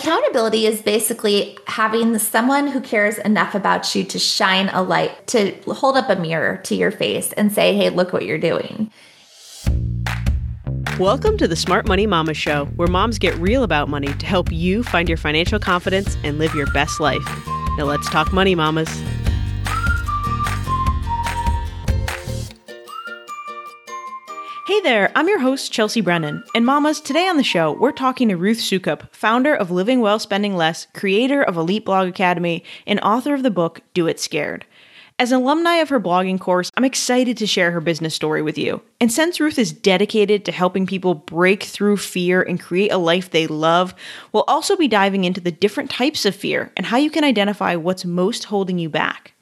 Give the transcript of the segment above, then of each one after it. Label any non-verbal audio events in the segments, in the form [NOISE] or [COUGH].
Accountability is basically having someone who cares enough about you to shine a light, to hold up a mirror to your face and say, hey, look what you're doing. Welcome to the Smart Money Mama Show, where moms get real about money to help you find your financial confidence and live your best life. Now let's talk money, mamas. Hey there, I'm your host, Chelsea Brennan. And mamas, today on the show, we're talking to Ruth Sukup, founder of Living Well Spending Less, creator of Elite Blog Academy, and author of the book Do It Scared. As an alumni of her blogging course, I'm excited to share her business story with you. And since Ruth is dedicated to helping people break through fear and create a life they love, we'll also be diving into the different types of fear and how you can identify what's most holding you back.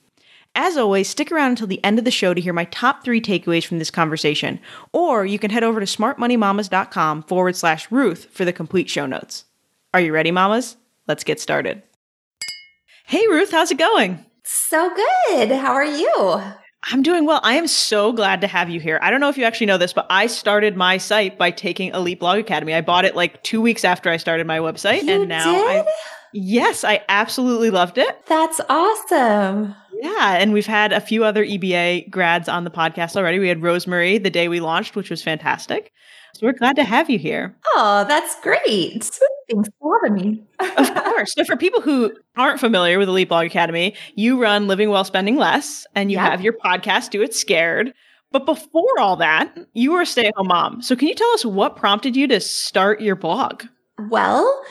As always, stick around until the end of the show to hear my top three takeaways from this conversation, or you can head over to smartmoneymamas.com forward slash Ruth for the complete show notes. Are you ready, mamas? Let's get started. Hey, Ruth, how's it going? So good. How are you? I'm doing well. I am so glad to have you here. I don't know if you actually know this, but I started my site by taking Elite Blog Academy. I bought it like two weeks after I started my website, you and now did? I yes, I absolutely loved it. That's awesome. Yeah, and we've had a few other EBA grads on the podcast already. We had Rosemarie the day we launched, which was fantastic. So we're glad to have you here. Oh, that's great. Thanks for having me. of course. So for people who aren't familiar with Elite Blog Academy, you run Living Well Spending Less and you Yep. have your podcast Do It Scared. But before all that, you were a stay-at-home mom. So can you tell us what prompted you to start your blog? Well,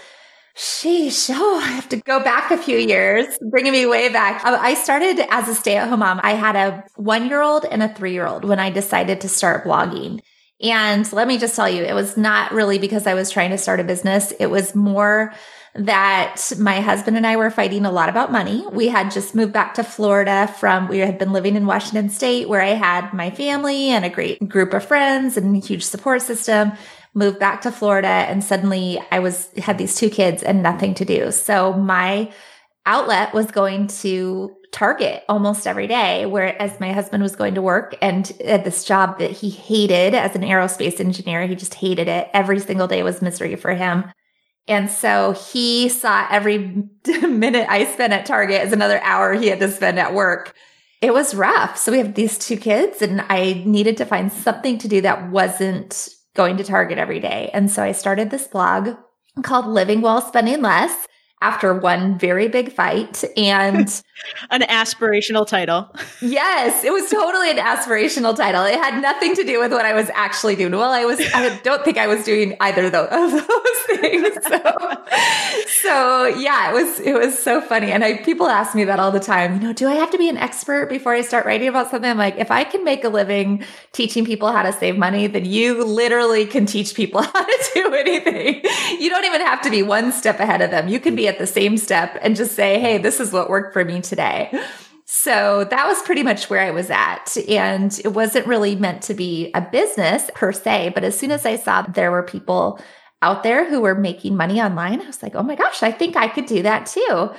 sheesh. Oh, I have to go back a few years, bringing me way back. Uh, I started as a stay at home mom. I had a one year old and a three year old when I decided to start blogging. And let me just tell you, it was not really because I was trying to start a business. It was more that my husband and I were fighting a lot about money. We had just moved back to Florida from, we had been living in Washington state where I had my family and a great group of friends and a huge support system moved back to Florida and suddenly I was had these two kids and nothing to do. So my outlet was going to Target almost every day, whereas my husband was going to work and at this job that he hated as an aerospace engineer. He just hated it. Every single day was misery for him. And so he saw every [LAUGHS] minute I spent at Target as another hour he had to spend at work. It was rough. So we have these two kids and I needed to find something to do that wasn't going to Target every day. And so I started this blog called Living Well Spending Less after one very big fight. And [LAUGHS] An aspirational title. yes, it was totally an aspirational title. It had nothing to do with what I was actually doing. Well, I was, I don't think I was doing either [LAUGHS] of those, things. So, so yeah, it was, it was so funny. And I, people ask me that all the time, you know, do I have to be an expert before I start writing about something? I'm like, if I can make a living teaching people how to save money, then you literally can teach people [LAUGHS] how to do anything. You don't even have to be one step ahead of them. You can be at the same step and just say, Hey, this is what worked for me today. So that was pretty much where I was at. And it wasn't really meant to be a business per se. But as soon as I saw that there were people out there who were making money online, I was like, oh my gosh, I think I could do that too.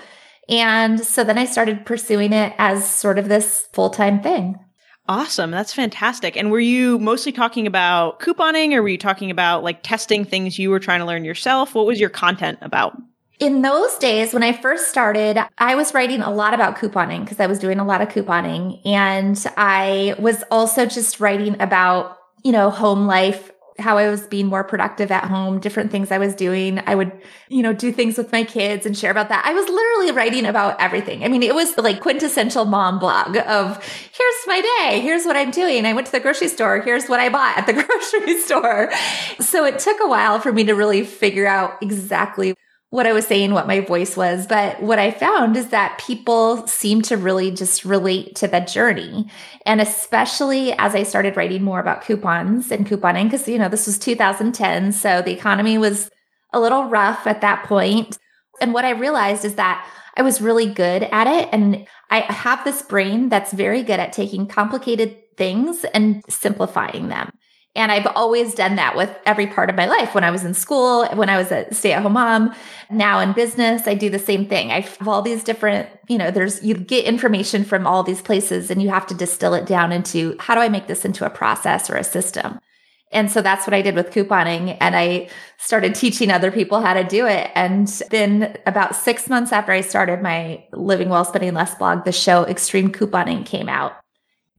And so then I started pursuing it as sort of this full time thing. Awesome. That's fantastic. And were you mostly talking about couponing or were you talking about like testing things you were trying to learn yourself? What was your content about? In those days, when I first started, I was writing a lot about couponing because I was doing a lot of couponing. And I was also just writing about, you know, home life, how I was being more productive at home, different things I was doing. I would, you know, do things with my kids and share about that. I was literally writing about everything. I mean, it was like quintessential mom blog of here's my day. Here's what I'm doing. I went to the grocery store. Here's what I bought at the [LAUGHS] grocery store. So it took a while for me to really figure out exactly what I was saying, what my voice was. But what I found is that people seem to really just relate to the journey. And especially as I started writing more about coupons and couponing, because, you know, this was 2010. So the economy was a little rough at that point. And what I realized is that I was really good at it. And I have this brain that's very good at taking complicated things and simplifying them. And I've always done that with every part of my life. When I was in school, when I was a stay at home mom, now in business, I do the same thing. I have all these different, you know, there's, you get information from all these places and you have to distill it down into how do I make this into a process or a system? And so that's what I did with couponing. And I started teaching other people how to do it. And then about six months after I started my Living Well Spending Less blog, the show Extreme Couponing came out.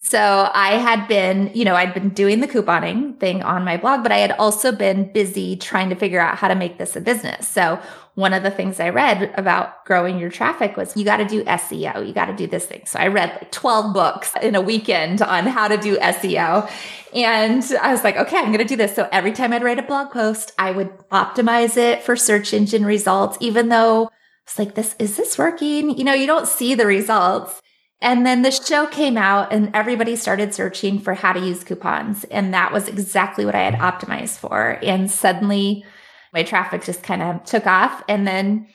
So I had been, you know, I'd been doing the couponing thing on my blog, but I had also been busy trying to figure out how to make this a business. So one of the things I read about growing your traffic was you got to do SEO. You got to do this thing. So I read like 12 books in a weekend on how to do SEO. And I was like, okay, I'm going to do this. So every time I'd write a blog post, I would optimize it for search engine results, even though it's like, this, is this working? You know, you don't see the results. And then the show came out and everybody started searching for how to use coupons. And that was exactly what I had optimized for. And suddenly my traffic just kind of took off. And then,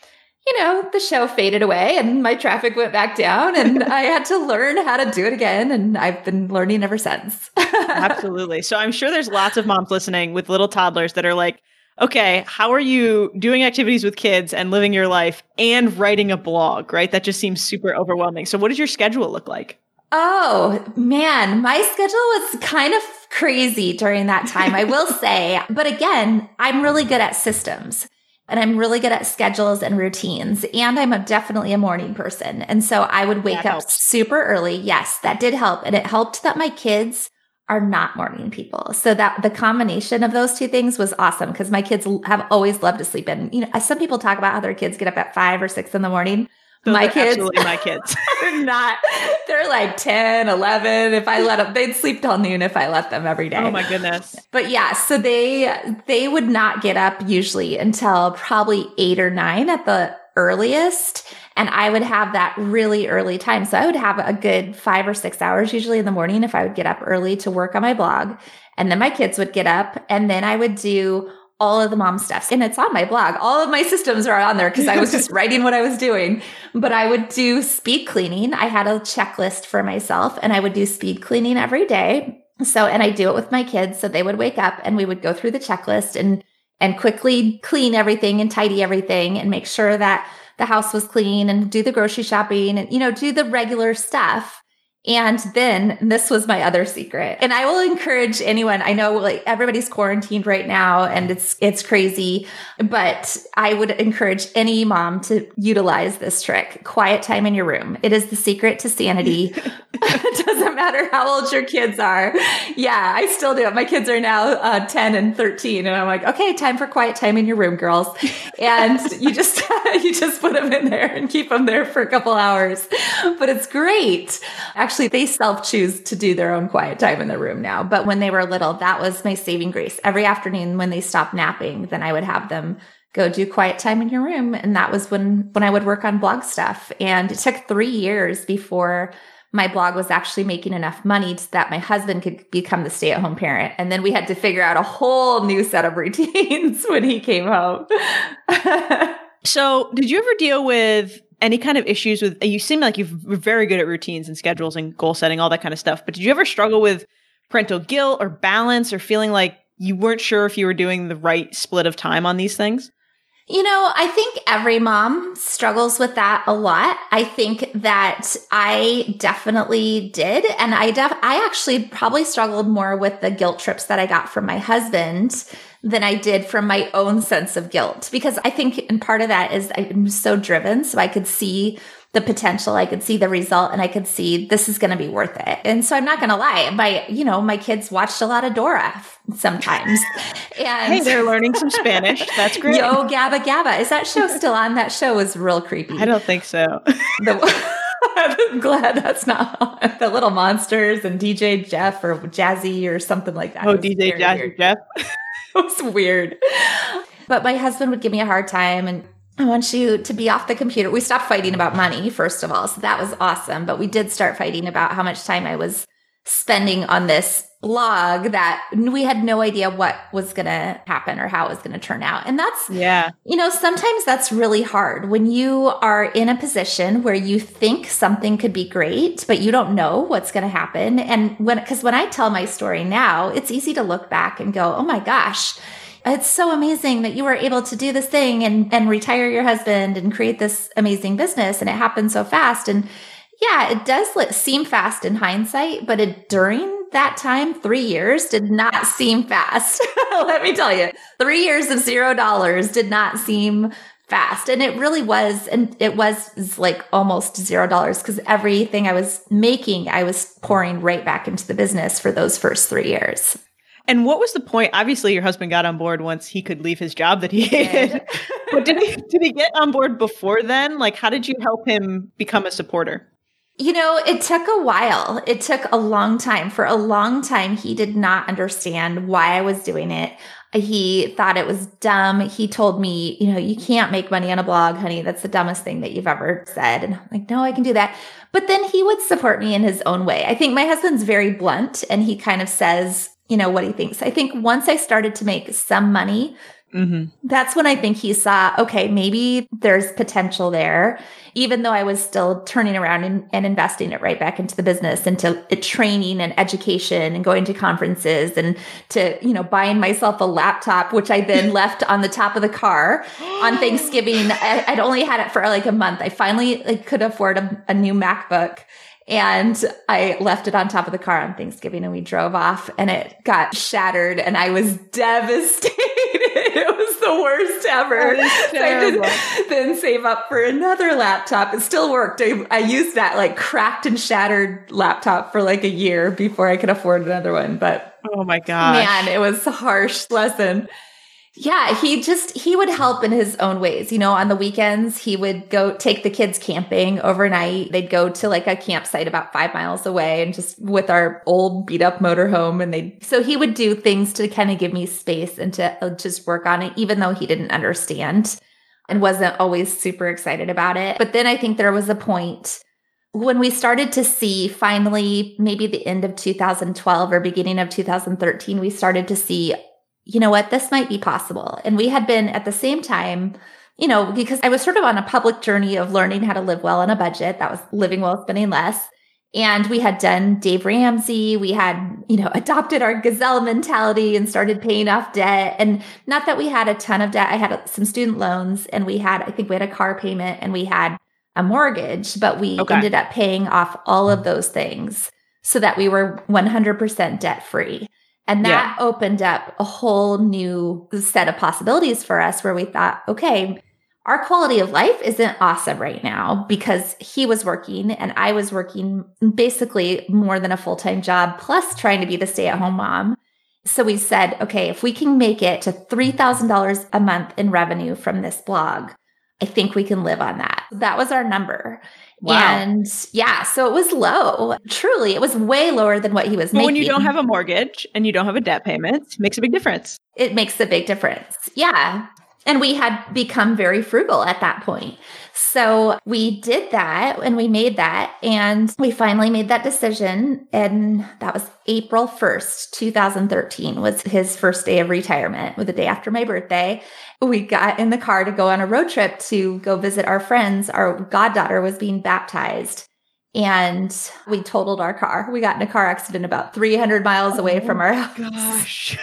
you know, the show faded away and my traffic went back down and [LAUGHS] I had to learn how to do it again. And I've been learning ever since. [LAUGHS] Absolutely. So I'm sure there's lots of moms listening with little toddlers that are like, okay, how are you doing activities with kids and living your life and writing a blog, right? That just seems super overwhelming. So, what does your schedule look like? Oh man, my schedule was kind of crazy during that time, I will [LAUGHS] say. But again, I'm really good at systems and I'm really good at schedules and routines. And I'm a, definitely a morning person. And so I would wake up super early. Yes, that did help. And it helped that my kids are not morning people. So that the combination of those two things was awesome because my kids have always loved to sleep in. You know, some people talk about how their kids get up at five or six in the morning. Those my kids, my [LAUGHS] kids, they're not. They're like 10, 11. If I let them, they'd sleep till noon if I let them every day. Oh my goodness! But yeah, so they they would not get up usually until probably eight or nine at the earliest. And I would have that really early time. So I would have a good five or six hours usually in the morning if I would get up early to work on my blog. And then my kids would get up and then I would do all of the mom stuff. And it's on my blog. All of my [LAUGHS] systems are on there because I was just [LAUGHS] writing what I was doing. But I would do speed cleaning. I had a checklist for myself and I would do speed cleaning every day. So, and I do it with my kids. So they would wake up and we would go through the checklist and, and quickly clean everything and tidy everything and make sure that the house was clean and do the grocery shopping and, you know, do the regular stuff. And then this was my other secret. And I will encourage anyone. I know like everybody's quarantined right now and it's, it's crazy, but I would encourage any mom to utilize this trick. Quiet time in your room. It is the secret to sanity. it [LAUGHS] [LAUGHS] doesn't matter how old your kids are. Yeah, I still do it. My kids are now uh, 10 and 13 and I'm like, okay, time for quiet time in your room, girls. And [LAUGHS] you just, you just put them in there and keep them there for a couple hours, but it's great. Actually, actually they self choose to do their own quiet time in the room now. But when they were little, that was my saving grace. Every afternoon when they stopped napping, then I would have them go do quiet time in your room. And that was when, when I would work on blog stuff. And it took three years before my blog was actually making enough money that my husband could become the stay at home parent. And then we had to figure out a whole new set of [LAUGHS] routines when he came home. [LAUGHS] so, did you ever deal with any kind of issues with you seem like you're very good at routines and schedules and goal setting all that kind of stuff but did you ever struggle with parental guilt or balance or feeling like you weren't sure if you were doing the right split of time on these things you know, I think every mom struggles with that a lot. I think that I definitely did. And I def- I actually probably struggled more with the guilt trips that I got from my husband than I did from my own sense of guilt. Because I think, and part of that is I'm so driven. So I could see the potential. I could see the result and I could see this is going to be worth it. And so I'm not going to lie. My, you know, my kids watched a lot of Dora sometimes. And hey, they're learning some Spanish. That's great. Yo, Gabba Gabba. Is that show still on? That show was real creepy. I don't think so. The, [LAUGHS] I'm glad that's not the little monsters and DJ Jeff or Jazzy or something like that. Oh, DJ Jazzy weird. Jeff. [LAUGHS] it was weird. But my husband would give me a hard time and I want you to be off the computer. We stopped fighting about money, first of all. So that was awesome. But we did start fighting about how much time I was spending on this blog that we had no idea what was going to happen or how it was going to turn out. And that's, yeah, you know, sometimes that's really hard when you are in a position where you think something could be great, but you don't know what's going to happen. And when, cause when I tell my story now, it's easy to look back and go, Oh my gosh, it's so amazing that you were able to do this thing and, and retire your husband and create this amazing business. And it happened so fast. And yeah, it does seem fast in hindsight, but it, during that time, three years did not seem fast. [LAUGHS] Let me tell you, three years of zero dollars did not seem fast. And it really was, and it was like almost zero dollars because everything I was making, I was pouring right back into the business for those first three years. And what was the point? Obviously, your husband got on board once he could leave his job that he hated. but did he [LAUGHS] did he get on board before then? Like, how did you help him become a supporter? You know, it took a while. It took a long time. For a long time, he did not understand why I was doing it. He thought it was dumb. He told me, you know, you can't make money on a blog, honey. That's the dumbest thing that you've ever said. And I'm like, no, I can do that. But then he would support me in his own way. I think my husband's very blunt and he kind of says, you know, what he thinks. I think once I started to make some money, Mm-hmm. That's when I think he saw, okay, maybe there's potential there, even though I was still turning around and, and investing it right back into the business, into training and education and going to conferences and to, you know, buying myself a laptop, which I then [LAUGHS] left on the top of the car on [GASPS] Thanksgiving. I, would only had it for like a month. I finally like, could afford a, a new MacBook and I left it on top of the car on Thanksgiving and we drove off and it got shattered and I was [LAUGHS] devastated. [LAUGHS] it was the worst ever. So I did then save up for another laptop. It still worked. I, I used that like cracked and shattered laptop for like a year before I could afford another one. But oh my god, man, it was a harsh lesson. Yeah, he just he would help in his own ways. You know, on the weekends he would go take the kids camping overnight. They'd go to like a campsite about 5 miles away and just with our old beat up motorhome and they so he would do things to kind of give me space and to uh, just work on it even though he didn't understand and wasn't always super excited about it. But then I think there was a point when we started to see finally maybe the end of 2012 or beginning of 2013 we started to see you know what, this might be possible. And we had been at the same time, you know, because I was sort of on a public journey of learning how to live well on a budget. That was living well, spending less. And we had done Dave Ramsey. We had, you know, [LAUGHS] adopted our gazelle mentality and started paying off debt. And not that we had a ton of debt. I had some student loans and we had, I think we had a car payment and we had a mortgage, but we okay. ended up paying off all of those things so that we were 100% debt free. And that yeah. opened up a whole new set of possibilities for us where we thought, okay, our quality of life isn't awesome right now because he was working and I was working basically more than a full time job, plus trying to be the stay at home mom. So we said, okay, if we can make it to $3,000 a month in revenue from this blog, I think we can live on that. That was our number. Wow. And yeah, so it was low. Truly, it was way lower than what he was making. When you don't have a mortgage and you don't have a debt payment, makes a big difference. It makes a big difference. Yeah. And we had become very frugal at that point. So we did that and we made that and we finally made that decision. And that was April 1st, 2013 was his first day of retirement with the day after my birthday. We got in the car to go on a road trip to go visit our friends. Our goddaughter was being baptized and we totaled our car. We got in a car accident about 300 miles away oh from our oh house. Gosh.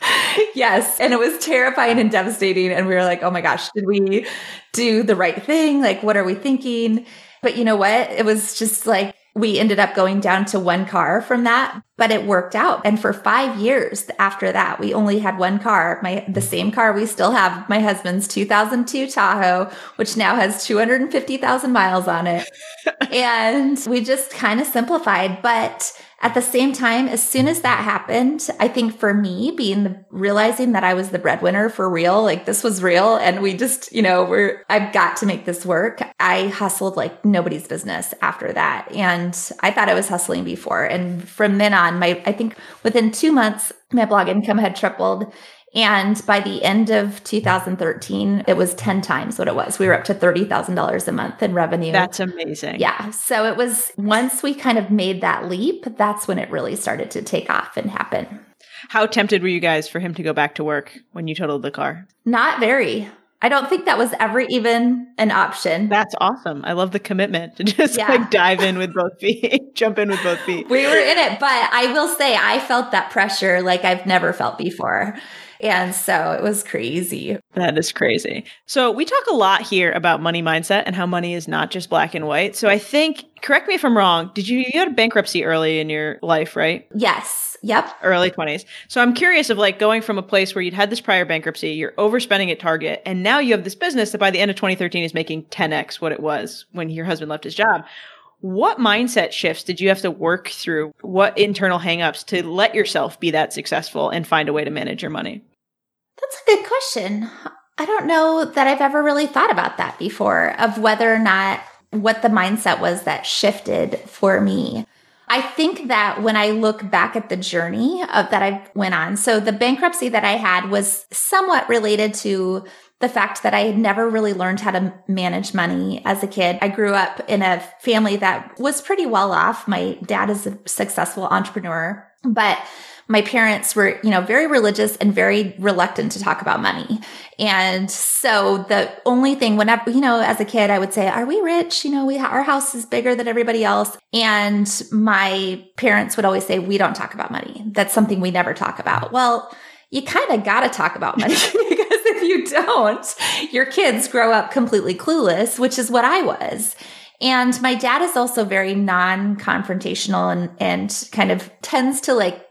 [LAUGHS] yes. And it was terrifying and devastating. And we were like, oh my gosh, did we do the right thing? Like, what are we thinking? But you know what? It was just like, we ended up going down to one car from that, but it worked out. And for five years after that, we only had one car. My, the same car we still have, my husband's 2002 Tahoe, which now has 250,000 miles on it. [LAUGHS] and we just kind of simplified, but at the same time, as soon as that happened, I think for me, being the realizing that I was the breadwinner for real, like this was real, and we just, you know, we're I've got to make this work. I hustled like nobody's business after that, and I thought I was hustling before. And from then on, Um, my I think within two months, my blog income had tripled, and by the end of 2013, it was 10 times what it was. We were up to $30,000 a month in revenue. That's amazing. Yeah. So it was once we kind of made that leap, that's when it really started to take off and happen. How tempted were you guys for him to go back to work when you totaled the car? Not very. I don't think that was ever even an option. That's awesome. I love the commitment to just yeah. like dive in with [LAUGHS] both feet, [LAUGHS] jump in with both feet. We were in it, but I will say I felt that pressure like I've never felt before And so it was crazy. That is crazy. So we talk a lot here about money mindset and how money is not just black and white. So I think, correct me if I'm wrong, did you, you had a bankruptcy early in your life, right? Yes. Yep. Early 20s. So I'm curious of like going from a place where you'd had this prior bankruptcy, you're overspending at Target, and now you have this business that by the end of 2013 is making 10x what it was when your husband left his job. What mindset shifts did you have to work through? What internal hangups to let yourself be that successful and find a way to manage your money? That's a good question. I don't know that I've ever really thought about that before of whether or not what the mindset was that shifted for me. I think that when I look back at the journey of that I went on, so the bankruptcy that I had was somewhat related to the fact that I had never really learned how to manage money as a kid. I grew up in a family that was pretty well off. My dad is a successful entrepreneur, but my parents were, you know, very religious and very reluctant to talk about money. And so the only thing whenever, you know, as a kid, I would say, are we rich? You know, we, our house is bigger than everybody else. And my parents would always say, we don't talk about money. That's something we never talk about. Well, you kind of got to talk about money [LAUGHS] because if you don't, your kids grow up completely clueless, which is what I was. And my dad is also very non confrontational and, and kind of tends to like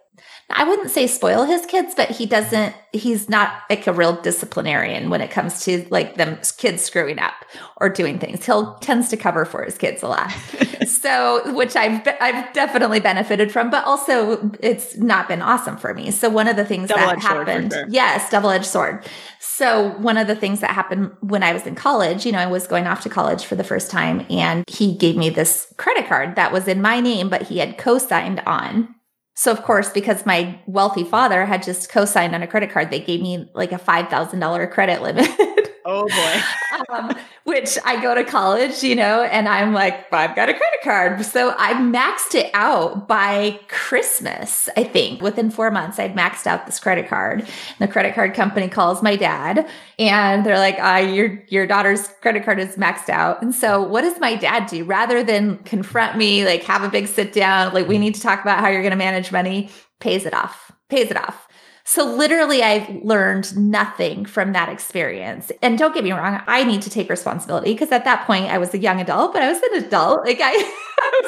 I wouldn't say spoil his kids, but he doesn't, he's not like a real disciplinarian when it comes to like them kids screwing up or doing things. He'll tends to cover for his kids a lot. [LAUGHS] so, which I've, I've definitely benefited from, but also it's not been awesome for me. So one of the things that happened, sure. yes, double edged sword. So one of the things that happened when I was in college, you know, I was going off to college for the first time and he gave me this credit card that was in my name, but he had co-signed on so of course, because my wealthy father had just co-signed on a credit card, they gave me like a $5,000 credit limit. [LAUGHS] Oh boy. [LAUGHS] um, which I go to college, you know, and I'm like, I've got a credit card. So I maxed it out by Christmas, I think. Within four months, I'd maxed out this credit card. And the credit card company calls my dad and they're like, uh, your, your daughter's credit card is maxed out. And so what does my dad do? Rather than confront me, like have a big sit down, like we need to talk about how you're going to manage money, pays it off, pays it off. So literally I've learned nothing from that experience. And don't get me wrong, I need to take responsibility because at that point I was a young adult, but I was an adult. [LAUGHS] Like I, I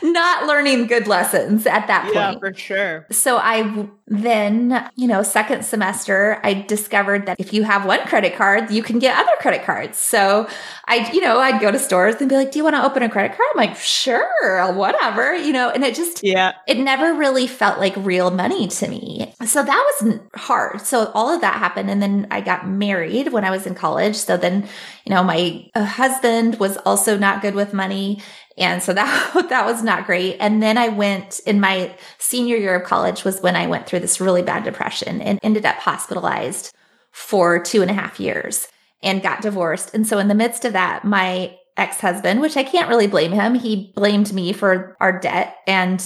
was not learning good lessons at that point. Yeah, for sure. So I then, you know, second semester, I discovered that if you have one credit card, you can get other credit cards. So I, you know, I'd go to stores and be like, do you want to open a credit card? I'm like, sure, whatever, you know, and it just, yeah, it never really felt like real money to me. So that was hard. So all of that happened. And then I got married when I was in college. So then, you know, my uh, husband was also not good with money. And so that, [LAUGHS] that was not great. And then I went in my senior year of college was when I went through this really bad depression and ended up hospitalized for two and a half years and got divorced. And so in the midst of that, my ex-husband, which I can't really blame him, he blamed me for our debt and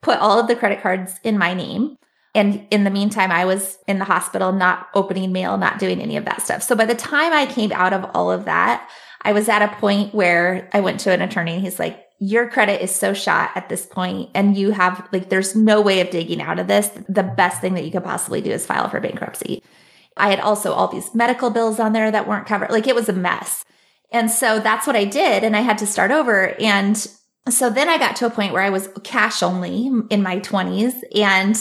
put all of the credit cards in my name. And in the meantime, I was in the hospital, not opening mail, not doing any of that stuff. So by the time I came out of all of that, I was at a point where I went to an attorney and he's like, your credit is so shot at this point and you have like, there's no way of digging out of this. The best thing that you could possibly do is file for bankruptcy. I had also all these medical bills on there that weren't covered. Like it was a mess. And so that's what I did. And I had to start over. And so then I got to a point where I was cash only in my 20s and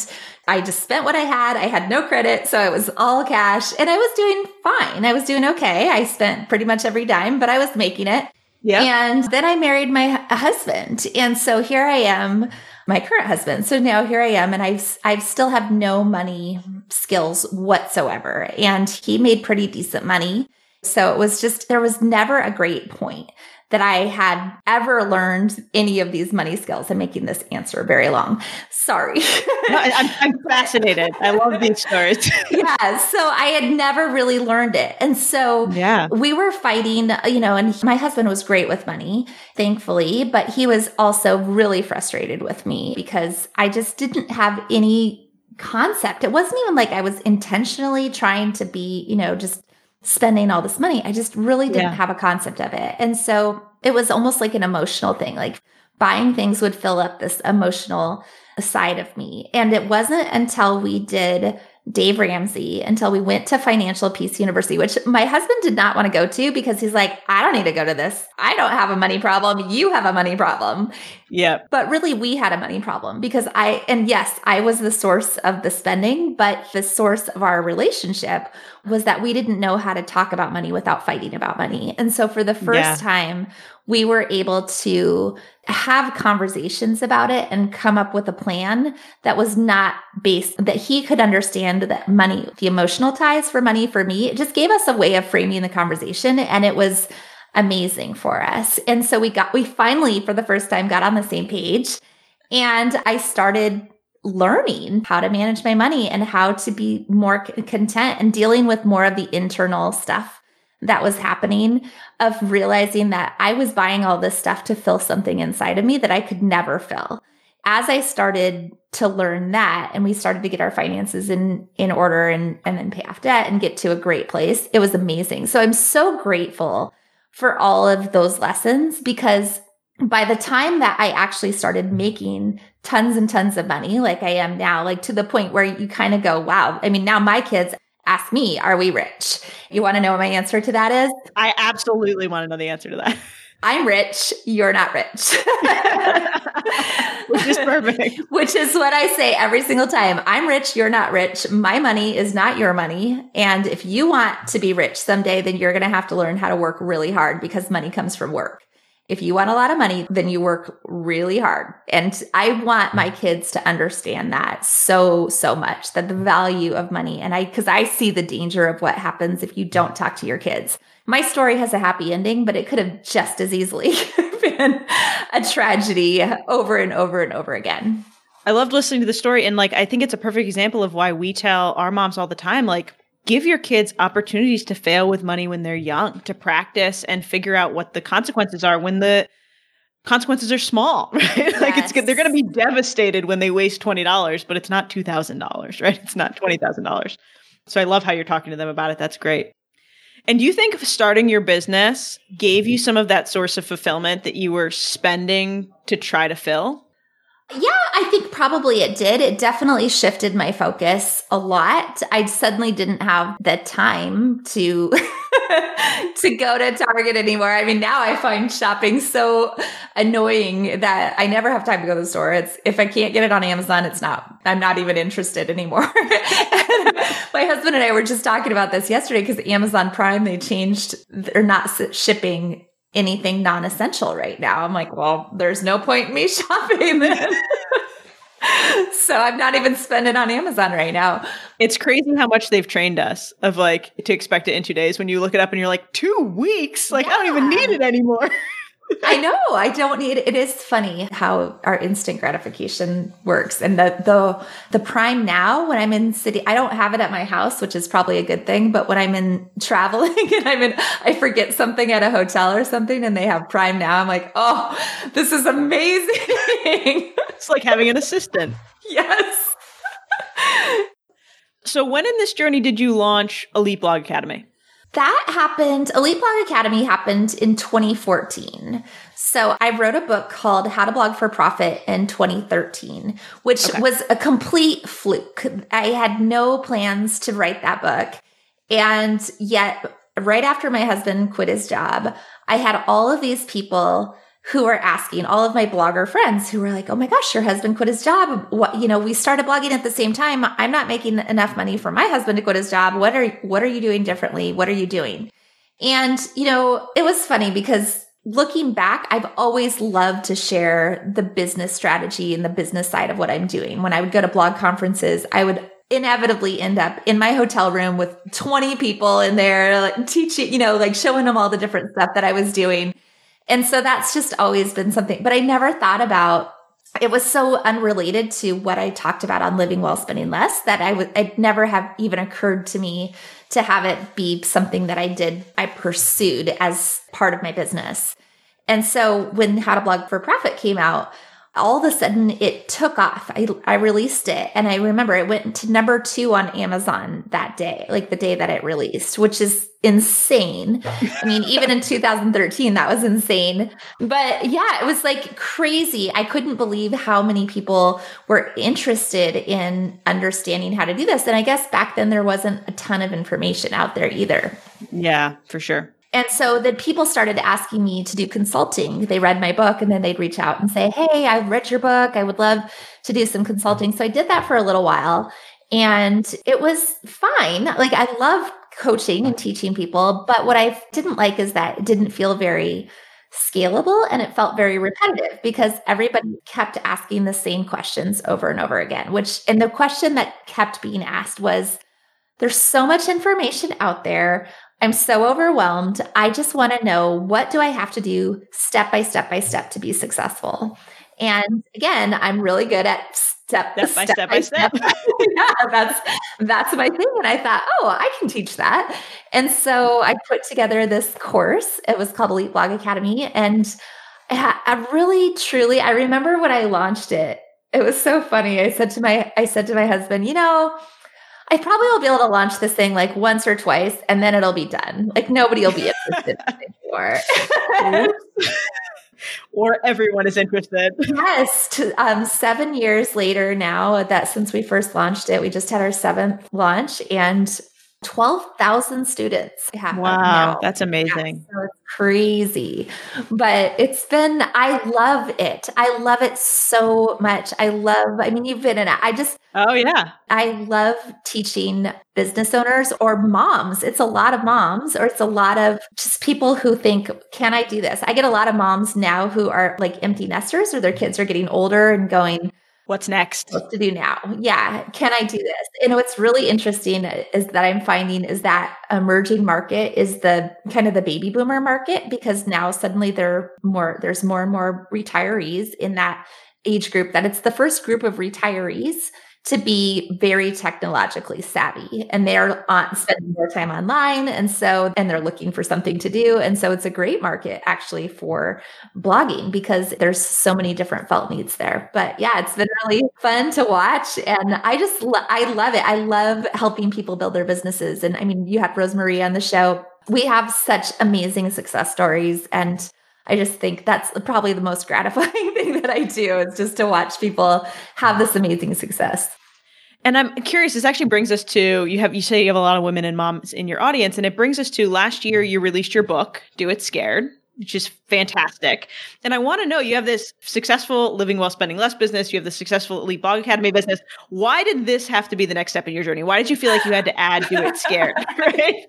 I just spent what I had. I had no credit. So it was all cash and I was doing fine. I was doing okay. I spent pretty much every dime, but I was making it. Yeah. And then I married my husband. And so here I am, my current husband. So now here I am and I've, I still have no money skills whatsoever. And he made pretty decent money. So it was just, there was never a great point that I had ever learned any of these money skills. I'm making this answer very long. Sorry. [LAUGHS] no, I'm, I'm fascinated. I love these stories. [LAUGHS] yeah. So I had never really learned it. And so yeah. we were fighting, you know, and my husband was great with money, thankfully, but he was also really frustrated with me because I just didn't have any concept. It wasn't even like I was intentionally trying to be, you know, just spending all this money. I just really didn't yeah. have a concept of it. And so it was almost like an emotional thing. Like buying things would fill up this emotional side of me. And it wasn't until we did Dave Ramsey until we went to Financial Peace University, which my husband did not want to go to because he's like, I don't need to go to this. I don't have a money problem. You have a money problem. Yeah. But really, we had a money problem because I, and yes, I was the source of the spending, but the source of our relationship was that we didn't know how to talk about money without fighting about money. And so for the first yeah. time, we were able to have conversations about it and come up with a plan that was not based that he could understand that money, the emotional ties for money for me, it just gave us a way of framing the conversation. And it was amazing for us. And so we got, we finally, for the first time, got on the same page. And I started learning how to manage my money and how to be more content and dealing with more of the internal stuff that was happening of realizing that I was buying all this stuff to fill something inside of me that I could never fill. As I started to learn that and we started to get our finances in in order and and then pay off debt and get to a great place, it was amazing. So I'm so grateful for all of those lessons because by the time that I actually started making tons and tons of money, like I am now, like to the point where you kind of go, wow. I mean, now my kids ask me, are we rich? You want to know what my answer to that is? I absolutely want to know the answer to that. [LAUGHS] I'm rich, you're not rich. Which is perfect. [LAUGHS] Which is what I say every single time. I'm rich, you're not rich. My money is not your money. And if you want to be rich someday, then you're going to have to learn how to work really hard because money comes from work. If you want a lot of money, then you work really hard. And I want my kids to understand that so, so much that the value of money. And I, cause I see the danger of what happens if you don't talk to your kids. My story has a happy ending, but it could have just as easily [LAUGHS] been a tragedy over and over and over again. I loved listening to the story. And like, I think it's a perfect example of why we tell our moms all the time, like, give your kids opportunities to fail with money when they're young, to practice and figure out what the consequences are when the consequences are small, [LAUGHS] right? Yes. like it's they're going to be devastated when they waste $20, but it's not $2,000, [LAUGHS] right? It's not $20,000. So I love how you're talking to them about it. That's great. And do you think starting your business gave you mm-hmm. some of that source of fulfillment that you were spending to try to fill? Yeah, I think probably it did. It definitely shifted my focus a lot. I suddenly didn't have the time to [LAUGHS] to go to Target anymore. I mean, now I find shopping so annoying that I never have time to go to the store. It's if I can't get it on Amazon, it's not I'm not even interested anymore. [LAUGHS] my husband and I were just talking about this yesterday because Amazon Prime they changed they're not shipping anything non-essential right now. I'm like, well, there's no point in me [LAUGHS] shopping then. [LAUGHS] so I'm not even spending on Amazon right now. It's crazy how much they've trained us of like to expect it in two days. When you look it up and you're like, two weeks? Like, yeah. I don't even need it anymore. [LAUGHS] I know. I don't need it. is funny how our instant gratification works. And the the the prime now when I'm in city, I don't have it at my house, which is probably a good thing. But when I'm in [LAUGHS] traveling and I'm in I forget something at a hotel or something and they have prime now, I'm like, oh, this is amazing. [LAUGHS] it's like having an assistant. Yes. [LAUGHS] so when in this journey did you launch Elite Blog Academy? That happened, Elite Blog Academy happened in 2014. So I wrote a book called How to Blog for Profit in 2013, which okay. was a complete fluke. I had no plans to write that book. And yet, right after my husband quit his job, I had all of these people who are asking all of my blogger friends who were like, Oh my gosh, your husband quit his job. What, you know, we started blogging at the same time. I'm not making enough money for my husband to quit his job. What are, what are you doing differently? What are you doing? And, you know, it was funny because looking back, I've always loved to share the business strategy and the business side of what I'm doing. When I would go to blog conferences, I would inevitably end up in my hotel room with 20 people in there, like teaching, you know, like showing them all the different stuff that I was doing. And so that's just always been something, but I never thought about it was so unrelated to what I talked about on living well, spending less that I would, it never have even occurred to me to have it be something that I did, I pursued as part of my business. And so when How to Blog for Profit came out, all of a sudden it took off. I, I released it and I remember it went to number two on Amazon that day, like the day that it released, which is insane. I mean, even in [LAUGHS] 2013, that was insane. But yeah, it was like crazy. I couldn't believe how many people were interested in understanding how to do this. And I guess back then there wasn't a ton of information out there either. Yeah, for sure. And so then people started asking me to do consulting. They read my book and then they'd reach out and say, Hey, I've read your book. I would love to do some consulting. So I did that for a little while and it was fine. Like I love coaching and teaching people. But what I didn't like is that it didn't feel very scalable and it felt very repetitive because everybody kept asking the same questions over and over again, which, and the question that kept being asked was, there's so much information out there. I'm so overwhelmed. I just want to know what do I have to do step by step by step to be successful? And again, I'm really good at step, step by step, by step. step. [LAUGHS] yeah, that's that's my thing. And I thought, oh, I can teach that. And so I put together this course. It was called Elite Blog Academy, and I, I really, truly, I remember when I launched it. It was so funny. I said to my, I said to my husband, you know, I probably will be able to launch this thing like once or twice and then it'll be done. Like nobody will be [LAUGHS] interested anymore. or everyone is interested. Yes. To, um, seven years later now that since we first launched it, we just had our seventh launch and 12,000 students have Wow, that's amazing. Yeah, so crazy. But it's been, I love it. I love it so much. I love, I mean, you've been in it. I just, oh, yeah. I love teaching business owners or moms. It's a lot of moms, or it's a lot of just people who think, can I do this? I get a lot of moms now who are like empty nesters or their kids are getting older and going, What's next? What to do now? Yeah. Can I do this? And what's really interesting is that I'm finding is that emerging market is the kind of the baby boomer market because now suddenly there more, there's more and more retirees in that age group that it's the first group of retirees to be very technologically savvy and they're on spending more time online and so and they're looking for something to do. And so it's a great market actually for blogging because there's so many different felt needs there. But yeah it's been really fun to watch and i just lo- i love it. I love helping people build their businesses. And i mean you have rosemarie on the show. We have such amazing success stories and I just think that's probably the most gratifying [LAUGHS] thing that I do is just to watch people have this amazing success. And I'm curious, this actually brings us to you have you say you have a lot of women and moms in your audience, and it brings us to last year you released your book, Do It Scared, which is fantastic. And I want to know you have this successful Living Well Spending Less business, you have the successful Elite Blog Academy business. Why did this have to be the next step in your journey? Why did you feel like you had to add Do It Scared? [LAUGHS] right?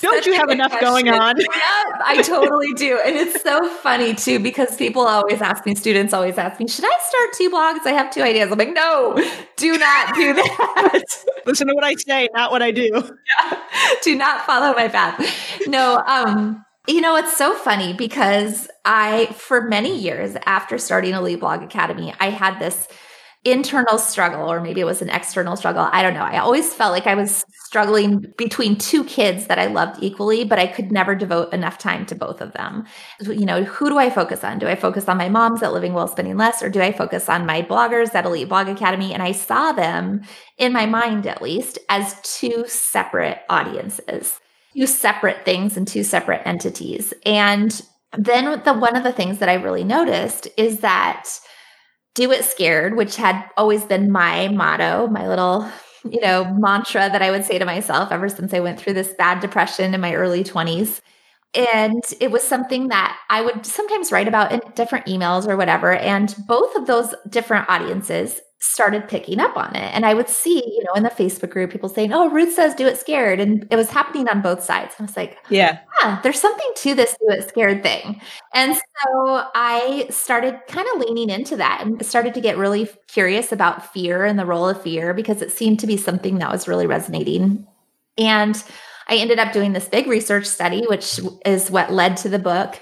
Don't you have enough question. going on? [LAUGHS] yeah, I totally do. And it's so funny too, because people always ask me, students always ask me, should I start two blogs? I have two ideas. I'm like, no, do not do [LAUGHS] that. Listen to what I say, not what I do. Yeah. [LAUGHS] Do not follow my path. No, um, you know, it's so funny because I, for many years after starting Elite Blog Academy, I had this internal struggle, or maybe it was an external struggle. I don't know. I always felt like I was struggling between two kids that I loved equally, but I could never devote enough time to both of them. You know, who do I focus on? Do I focus on my moms at Living Well Spending Less, or do I focus on my bloggers at Elite Blog Academy? And I saw them, in my mind at least, as two separate audiences, two separate things and two separate entities. And then the one of the things that I really noticed is that do it scared, which had always been my motto, my little, you know, mantra that I would say to myself ever since I went through this bad depression in my early 20s. And it was something that I would sometimes write about in different emails or whatever. And both of those different audiences started picking up on it. And I would see, mm-hmm. you know, in the Facebook group, people saying, Oh, Ruth says do it scared. And it was happening on both sides. I was like, Yeah, yeah there's something to this do it scared thing. And so I started kind of leaning into that and started to get really curious about fear and the role of fear because it seemed to be something that was really resonating. And I ended up doing this big research study, which is what led to the book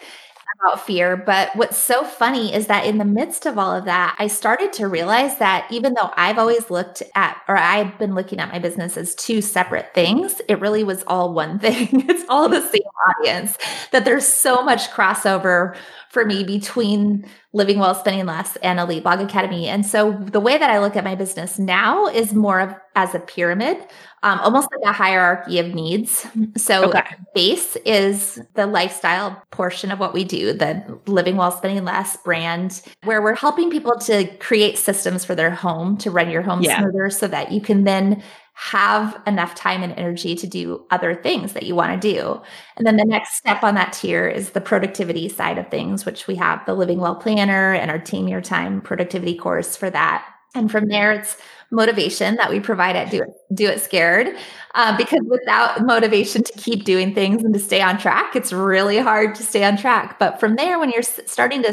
about fear. But what's so funny is that in the midst of all of that, I started to realize that even though I've always looked at, or I've been looking at my business as two separate things, it really was all one [LAUGHS] thing. it's all the same audience, that there's so much crossover for me between Living Well, Spending Less, and Elite Blog Academy. And so the way that I look at my business now is more of as a pyramid, um, almost like a hierarchy of needs. So okay. base is the lifestyle portion of what we do, the Living Well, Spending Less brand, where we're helping people to create systems for their home to run your home yeah. smoother so that you can then have enough time and energy to do other things that you want to do. And then the next step on that tier is the productivity side of things, which we have the Living Well Planner and our Tame Your Time productivity course for that. And from there, it's motivation that we provide at Do It, Do It Scared. Uh, because without motivation to keep doing things and to stay on track, it's really hard to stay on track. But from there, when you're starting to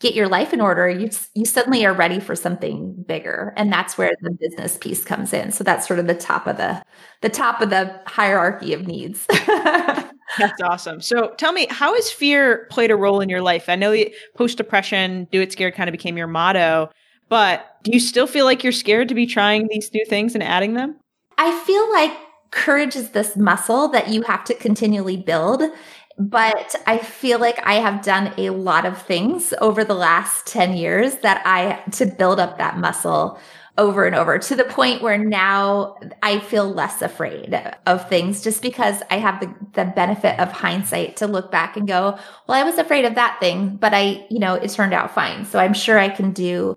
get your life in order, you you suddenly are ready for something bigger, and that's where the business piece comes in. So that's sort of the top of the the top of the hierarchy of needs. [LAUGHS] that's awesome. So tell me, how has fear played a role in your life? I know post depression, do it scared kind of became your motto, but do you still feel like you're scared to be trying these new things and adding them? I feel like courage is this muscle that you have to continually build but I feel like I have done a lot of things over the last 10 years that I to build up that muscle over and over to the point where now I feel less afraid of things just because I have the, the benefit of hindsight to look back and go, well, I was afraid of that thing, but I, you know, it turned out fine. So I'm sure I can do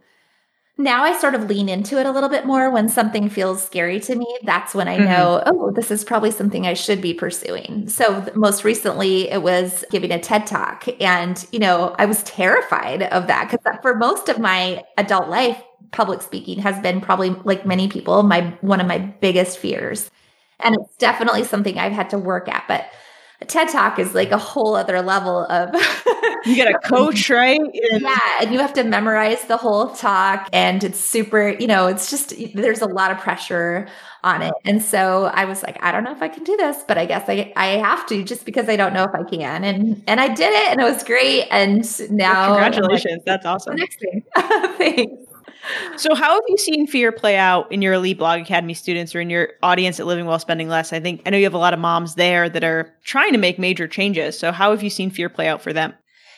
now I sort of lean into it a little bit more when something feels scary to me. That's when I mm-hmm. know, oh, this is probably something I should be pursuing. So most recently it was giving a TED talk. And, you know, I was terrified of that because for most of my adult life, public speaking has been probably like many people, my one of my biggest fears. And it's definitely something I've had to work at. But a TED Talk is like a whole other level of. [LAUGHS] you get a coach, right? And- yeah, and you have to memorize the whole talk, and it's super. You know, it's just there's a lot of pressure on it, and so I was like, I don't know if I can do this, but I guess I I have to just because I don't know if I can, and and I did it, and it was great, and now congratulations, like, that's awesome. Next [LAUGHS] thing, thanks. So, how have you seen fear play out in your Elite Blog Academy students or in your audience at Living Well Spending Less? I think I know you have a lot of moms there that are trying to make major changes. So, how have you seen fear play out for them?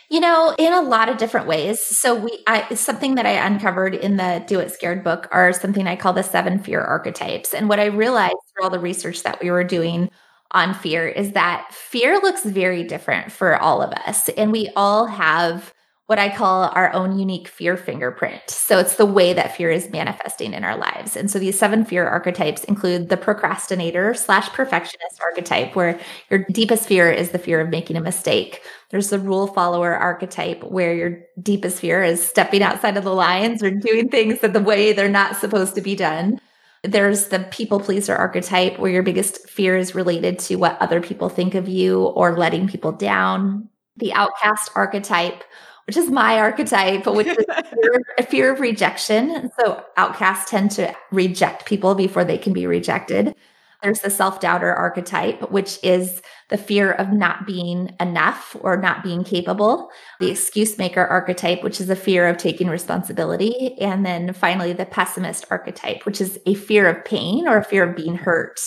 You know, in a lot of different ways. So we, I, something that I uncovered in the Do It Scared book are something I call the seven fear archetypes. And what I realized through all the research that we were doing on fear is that fear looks very different for all of us. And we all have what I call our own unique fear fingerprint. So it's the way that fear is manifesting in our lives. And so these seven fear archetypes include the procrastinator slash perfectionist archetype, where your deepest fear is the fear of making a mistake. There's the rule follower archetype, where your deepest fear is stepping outside of the lines or doing things that the way they're not supposed to be done. There's the people pleaser archetype, where your biggest fear is related to what other people think of you or letting people down. The outcast archetype, which is my archetype, which is [LAUGHS] fear, a fear of rejection. So outcasts tend to reject people before they can be rejected. There's the self doubter archetype, which is the fear of not being enough or not being capable. The excuse maker archetype, which is a fear of taking responsibility. And then finally, the pessimist archetype, which is a fear of pain or a fear of being hurt.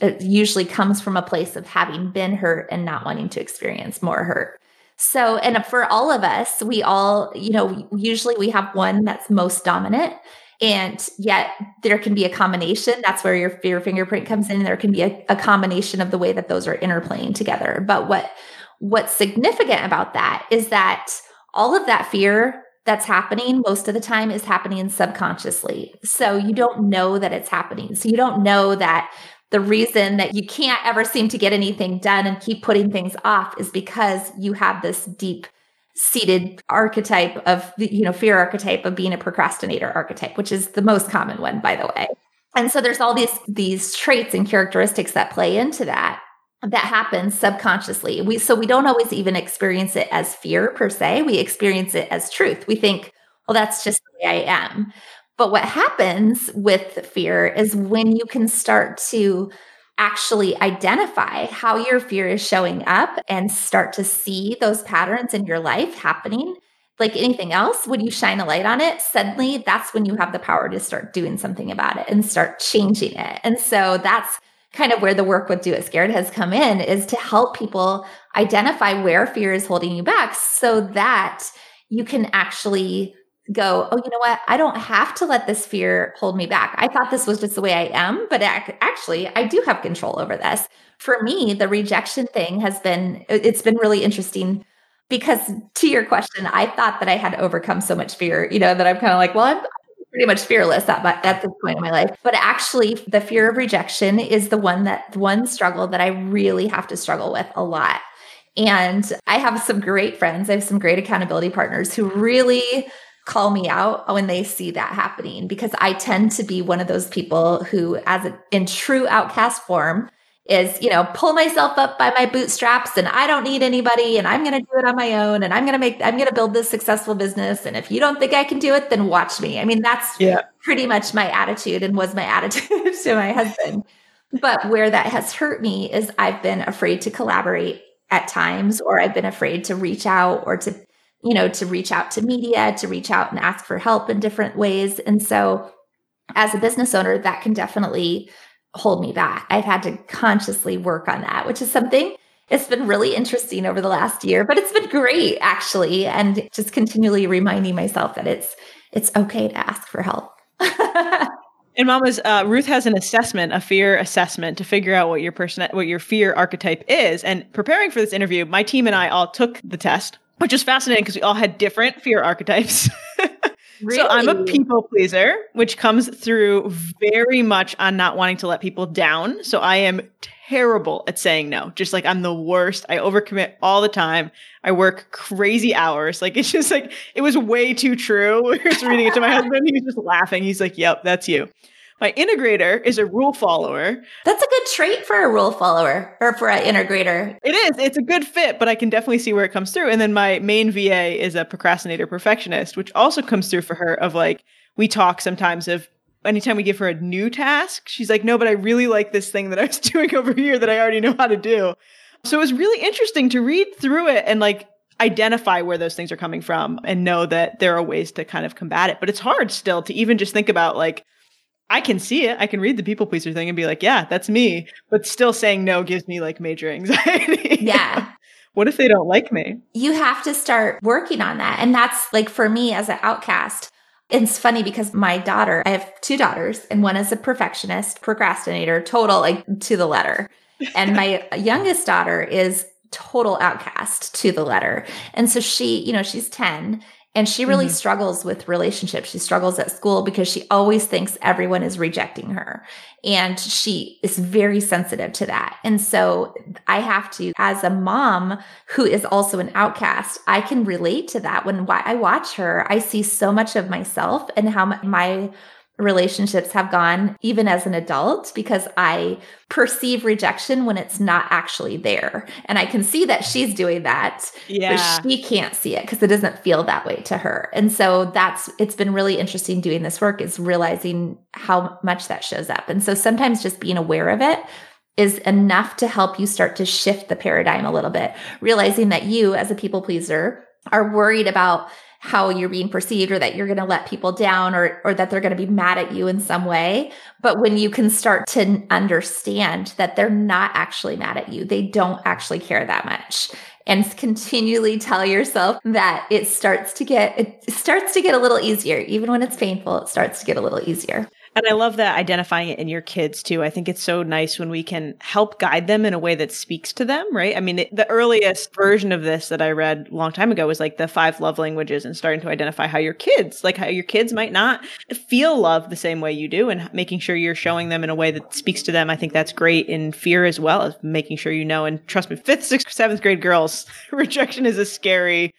It usually comes from a place of having been hurt and not wanting to experience more hurt. So, and for all of us, we all, you know, usually we have one that's most dominant. And yet there can be a combination. That's where your fear fingerprint comes in. There can be a, a combination of the way that those are interplaying together. But what what's significant about that is that all of that fear that's happening most of the time is happening subconsciously. So you don't know that it's happening. So you don't know that the reason that you can't ever seem to get anything done and keep putting things off is because you have this deep seated archetype of the you know fear archetype of being a procrastinator archetype which is the most common one by the way. And so there's all these these traits and characteristics that play into that that happens subconsciously. We so we don't always even experience it as fear per se. We experience it as truth. We think well that's just the way i am but what happens with fear is when you can start to actually identify how your fear is showing up and start to see those patterns in your life happening, like anything else, when you shine a light on it, suddenly that's when you have the power to start doing something about it and start changing it. And so that's kind of where the work with Do It Scared has come in is to help people identify where fear is holding you back so that you can actually go, oh, you know what? I don't have to let this fear hold me back. I thought this was just the way I am, but actually, I do have control over this. For me, the rejection thing has been, it's been really interesting because to your question, I thought that I had overcome so much fear, you know, that I'm kind of like, well, I'm pretty much fearless at, at this point in my life. But actually, the fear of rejection is the one that one struggle that I really have to struggle with a lot. And I have some great friends, I have some great accountability partners who really call me out when they see that happening because I tend to be one of those people who, as a, in true outcast form, is, you know, pull myself up by my bootstraps and I don't need anybody and I'm going to do it on my own and I'm going to make, I'm going to build this successful business. And if you don't think I can do it, then watch me. I mean, that's yeah. pretty much my attitude and was my [LAUGHS] attitude to my husband. But where that has hurt me is I've been afraid to collaborate at times, or I've been afraid to reach out or to, you know, to reach out to media, to reach out and ask for help in different ways. And so as a business owner, that can definitely hold me back. I've had to consciously work on that, which is something it's been really interesting over the last year, but it's been great actually. And just continually reminding myself that it's it's okay to ask for help. [LAUGHS] And Mama's uh, Ruth has an assessment, a fear assessment, to figure out what your person, what your fear archetype is. And preparing for this interview, my team and I all took the test, which is fascinating because we all had different fear archetypes. Really? [LAUGHS] So I'm a people pleaser, which comes through very much on not wanting to let people down. So I am terrible at saying no. Just like I'm the worst. I overcommit all the time. I work crazy hours. Like it's just like it was way too true. We were just reading it to my husband. He was just laughing. He's like, "Yep, that's you." My integrator is a rule follower. That's a good trait for a rule follower or for an integrator. It is. It's a good fit, but I can definitely see where it comes through. And then my main VA is a procrastinator perfectionist, which also comes through for her of like, we talk sometimes of anytime we give her a new task, she's like, no, but I really like this thing that I was [LAUGHS] doing over here that I already know how to do. So it was really interesting to read through it and like identify where those things are coming from and know that there are ways to kind of combat it. But it's hard still to even just think about like, I can see it. I can read the people pleaser thing and be like, yeah, that's me. But still saying no gives me like major [LAUGHS] anxiety. Yeah. [LAUGHS] what if they don't like me? You have to start working on that. And that's like for me as an outcast. It's funny because my daughter, I have two daughters, and one is a perfectionist, procrastinator, total like to the letter. And my [LAUGHS] youngest daughter is total outcast to the letter. And so she, you know, she's 10 and she really mm-hmm. struggles with relationships. She struggles at school because she always thinks everyone is rejecting her. And she is very sensitive to that. And so I have to, as a mom who is also an outcast, I can relate to that. When I watch her, I see so much of myself and how my relationships have gone even as an adult because I perceive rejection when it's not actually there. And I can see that she's doing that, yeah. but she can't see it because it doesn't feel that way to her. And so that's it's been really interesting doing this work is realizing how much that shows up. And so sometimes just being aware of it is enough to help you start to shift the paradigm a little bit, realizing that you as a people pleaser are worried about how you're being perceived or that you're going to let people down or or that they're going to be mad at you in some way. But when you can start to understand that they're not actually mad at you they don't actually care that much. And continually tell yourself that it starts to get it starts to get a little easier. Even when it's painful it starts to get a little easier and I love that identifying it in your kids too. I think it's so nice when we can help guide them in a way that speaks to them, right? I mean, the, the earliest version of this that I read a long time ago was like the five love languages and starting to identify how your kids, like how your kids might not feel love the same way you do and making sure you're showing them in a way that speaks to them. I think that's great in fear as well as making sure you know. And trust me, fifth, sixth, seventh grade girls, [LAUGHS] rejection is a scary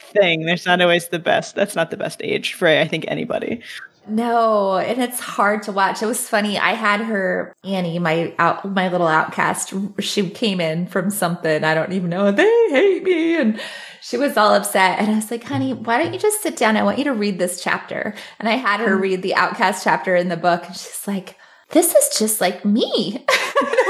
thing. There's not always the best. That's not the best age for, I think, anybody. No, and it's hard to watch. It was funny. I had her Annie, my out, my little outcast. She came in from something I don't even know. They hate me, and she was all upset. And I was like, "Honey, why don't you just sit down? I want you to read this chapter." And I had her mm. read the outcast chapter in the book, and she's like, "This is just like me." [LAUGHS]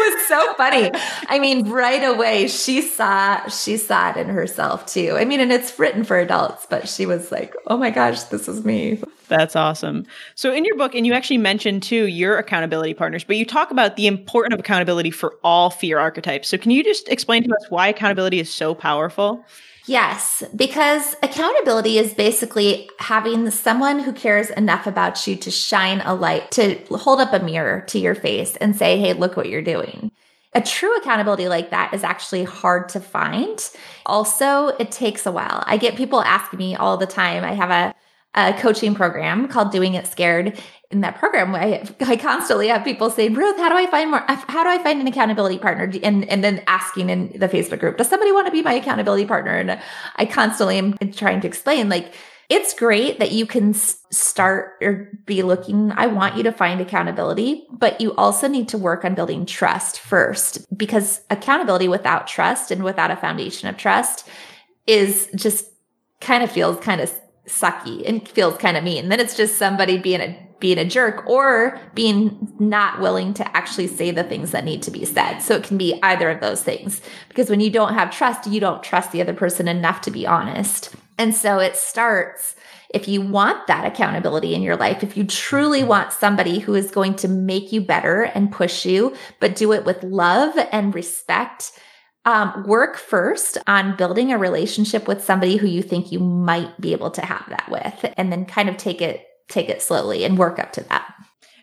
it was so funny. I mean, [LAUGHS] right away she saw she saw it in herself too. I mean, and it's written for adults, but she was like, "Oh my gosh, this is me." That's awesome. So in your book, and you actually mentioned too your accountability partners, but you talk about the importance of accountability for all fear archetypes. So can you just explain to us why accountability is so powerful? Yes, because accountability is basically having someone who cares enough about you to shine a light, to hold up a mirror to your face and say, Hey, look what you're doing. A true accountability like that is actually hard to find. Also, it takes a while. I get people asking me all the time. I have a a coaching program called Doing It Scared. In that program, I, I constantly have people saying, Ruth, how do I find more? How do I find an accountability partner? And, and then asking in the Facebook group, does somebody want to be my accountability partner? And I constantly am trying to explain, like, it's great that you can start or be looking. I want you to find accountability, but you also need to work on building trust first because accountability without trust and without a foundation of trust is just kind of feels kind of sucky and feels kind of mean. Then it's just somebody being a being a jerk or being not willing to actually say the things that need to be said. So it can be either of those things. Because when you don't have trust, you don't trust the other person enough to be honest. And so it starts if you want that accountability in your life, if you truly want somebody who is going to make you better and push you, but do it with love and respect um, work first on building a relationship with somebody who you think you might be able to have that with, and then kind of take it take it slowly and work up to that.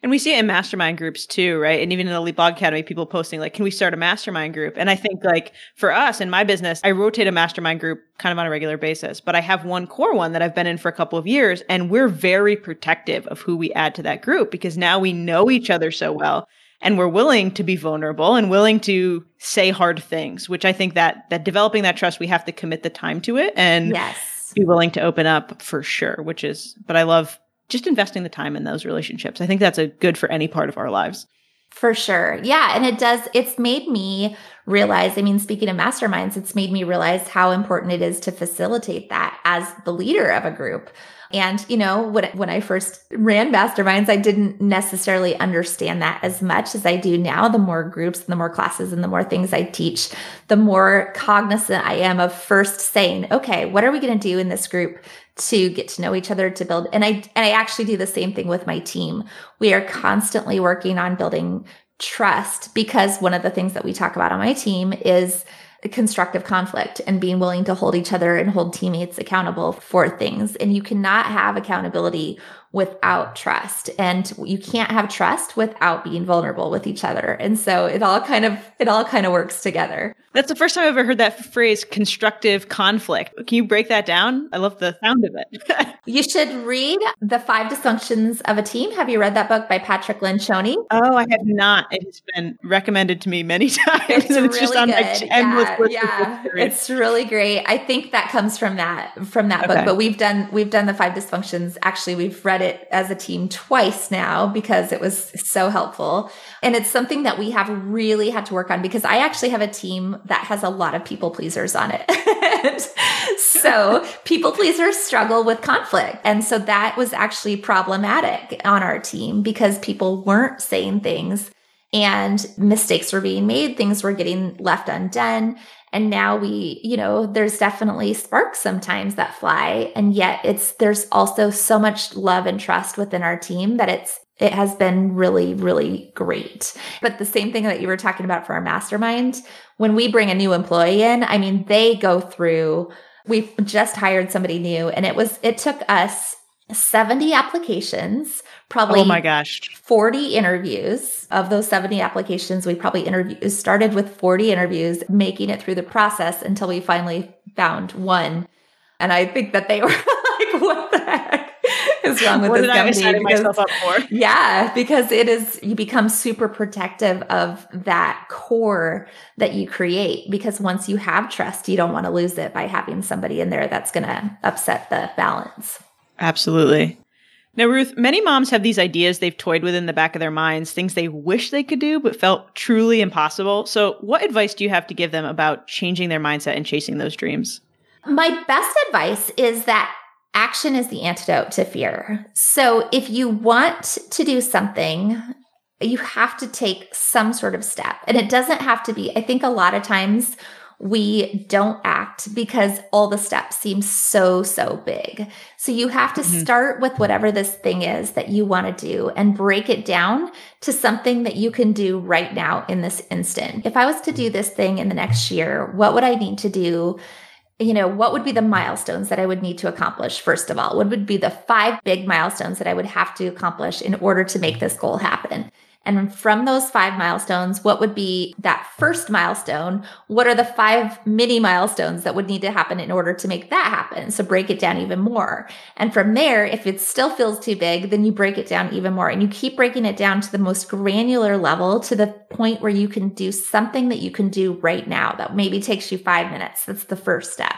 And we see it in mastermind groups too, right? And even in the Blog Academy, people posting like, "Can we start a mastermind group?" And I think like for us in my business, I rotate a mastermind group kind of on a regular basis, but I have one core one that I've been in for a couple of years, and we're very protective of who we add to that group because now we know each other so well and we're willing to be vulnerable and willing to say hard things which i think that that developing that trust we have to commit the time to it and yes. be willing to open up for sure which is but i love just investing the time in those relationships i think that's a good for any part of our lives for sure. Yeah. And it does, it's made me realize, I mean, speaking of masterminds, it's made me realize how important it is to facilitate that as the leader of a group. And, you know, when, when I first ran masterminds, I didn't necessarily understand that as much as I do now. The more groups, and the more classes, and the more things I teach, the more cognizant I am of first saying, okay, what are we going to do in this group to get to know each other, to build? And I, and I actually do the same thing with my team. We are constantly working on building trust because one of the things that we talk about on my team is constructive conflict and being willing to hold each other and hold teammates accountable for things. And you cannot have accountability without trust and you can't have trust without being vulnerable with each other. And so it all kind of, it all kind of works together. That's the first time I've ever heard that phrase, constructive conflict. Can you break that down? I love the sound of it. [LAUGHS] you should read The Five Dysfunctions of a Team. Have you read that book by Patrick Lencioni? Oh, I have not. It has been recommended to me many [LAUGHS] times. It's, it's really just on good. my endless yeah, list yeah. It's really great. I think that comes from that from that okay. book. But we've done we've done the five dysfunctions. Actually, we've read it as a team twice now because it was so helpful. And it's something that we have really had to work on because I actually have a team that has a lot of people pleasers on it. [LAUGHS] so people pleasers struggle with conflict. And so that was actually problematic on our team because people weren't saying things and mistakes were being made. Things were getting left undone. And now we, you know, there's definitely sparks sometimes that fly. And yet it's, there's also so much love and trust within our team that it's, it has been really, really great. But the same thing that you were talking about for our mastermind, when we bring a new employee in, I mean, they go through, we've just hired somebody new and it was, it took us 70 applications, probably oh my gosh, 40 interviews. Of those 70 applications, we probably interviewed started with 40 interviews, making it through the process until we finally found one. And I think that they [LAUGHS] were like, what the heck? is wrong with what this company. Because, myself up for? [LAUGHS] Yeah, because it is you become super protective of that core that you create because once you have trust, you don't want to lose it by having somebody in there that's going to upset the balance. Absolutely. Now, Ruth, many moms have these ideas they've toyed with in the back of their minds, things they wish they could do, but felt truly impossible. So, what advice do you have to give them about changing their mindset and chasing those dreams? My best advice is that action is the antidote to fear. So if you want to do something, you have to take some sort of step. And it doesn't have to be, I think a lot of times we don't act because all the steps seem so, so big. So you have to mm-hmm. start with whatever this thing is that you want to do and break it down to something that you can do right now in this instant. If I was to do this thing in the next year, what would I need to do? you know, what would be the milestones that I would need to accomplish, first of all? What would be the five big milestones that I would have to accomplish in order to make this goal happen? And from those five milestones, what would be that first milestone? What are the five mini milestones that would need to happen in order to make that happen? So break it down even more. And from there, if it still feels too big, then you break it down even more and you keep breaking it down to the most granular level to the point where you can do something that you can do right now that maybe takes you five minutes. That's the first step.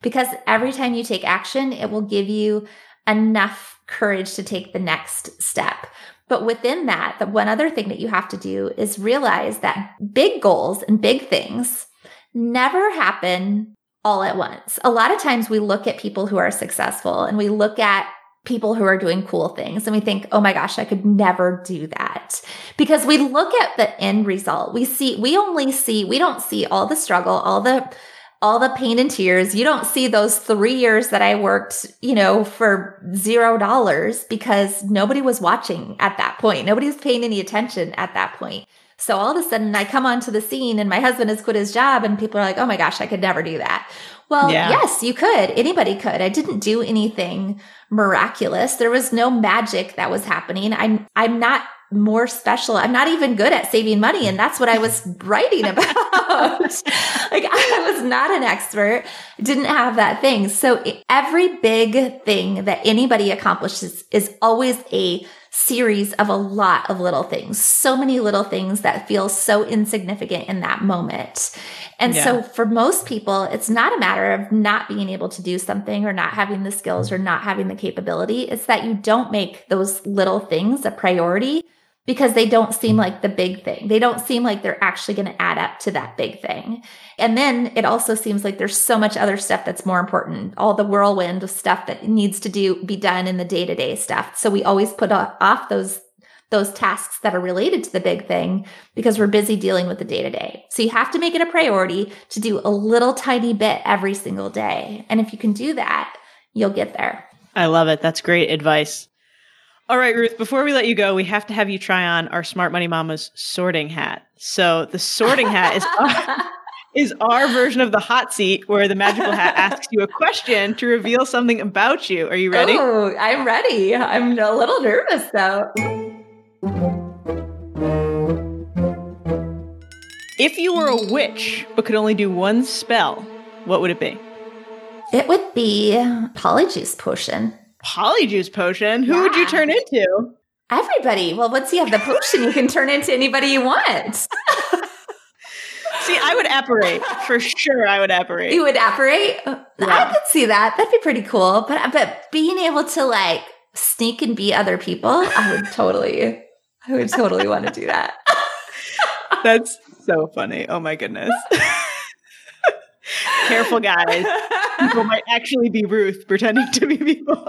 Because every time you take action, it will give you enough courage to take the next step. But within that, the one other thing that you have to do is realize that big goals and big things never happen all at once. A lot of times we look at people who are successful and we look at people who are doing cool things and we think, oh my gosh, I could never do that. Because we look at the end result. We see, we only see, we don't see all the struggle, all the all the pain and tears. You don't see those three years that I worked, you know, for zero dollars because nobody was watching at that point. Nobody was paying any attention at that point. So all of a sudden I come onto the scene and my husband has quit his job and people are like, oh my gosh, I could never do that. Well, yeah. yes, you could. Anybody could. I didn't do anything miraculous. There was no magic that was happening. I'm, I'm not more special. I'm not even good at saving money. And that's what I was writing about. [LAUGHS] like I was not an expert, didn't have that thing. So every big thing that anybody accomplishes is always a series of a lot of little things, so many little things that feel so insignificant in that moment. And yeah. so for most people, it's not a matter of not being able to do something or not having the skills or not having the capability. It's that you don't make those little things a priority because they don't seem like the big thing. They don't seem like they're actually going to add up to that big thing. And then it also seems like there's so much other stuff that's more important. All the whirlwind of stuff that needs to do be done in the day-to-day stuff. So we always put off those those tasks that are related to the big thing because we're busy dealing with the day-to-day. So you have to make it a priority to do a little tiny bit every single day. And if you can do that, you'll get there. I love it. That's great advice. All right, Ruth, before we let you go, we have to have you try on our Smart Money Mama's sorting hat. So the sorting hat is our, [LAUGHS] is our version of the hot seat where the magical hat asks you a question to reveal something about you. Are you ready? Oh, I'm ready. I'm a little nervous though. If you were a witch but could only do one spell, what would it be? It would be Polyjuice Potion polyjuice potion, who yeah. would you turn into? Everybody. Well, once you have the potion, you can turn into anybody you want. [LAUGHS] See, I would apparate for sure. I would apparate. You would apparate. Uh, yeah. I could see that. That'd be pretty cool. But uh, but being able to like sneak and be other people, I would totally, I would totally want to do that. [LAUGHS] That's so funny. Oh my goodness. [LAUGHS] Careful, guys. People might actually be Ruth pretending to be people.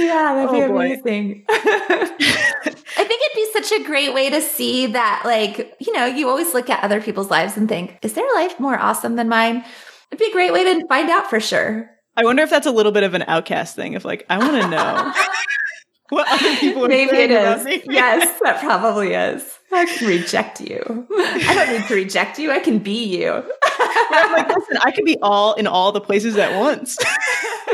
Yeah, that'd be oh, amazing. [LAUGHS] I think it'd be such a great way to see that, like, you know, you always look at other people's lives and think, is their life more awesome than mine? It'd be a great way to find out for sure. I wonder if that's a little bit of an outcast thing. If like, I want to know [LAUGHS] what other people are Maybe it is. [LAUGHS] Yes, that probably is. I can reject you. I don't need to reject you. I can be you. I'm like, listen, I can be all in all the places at once.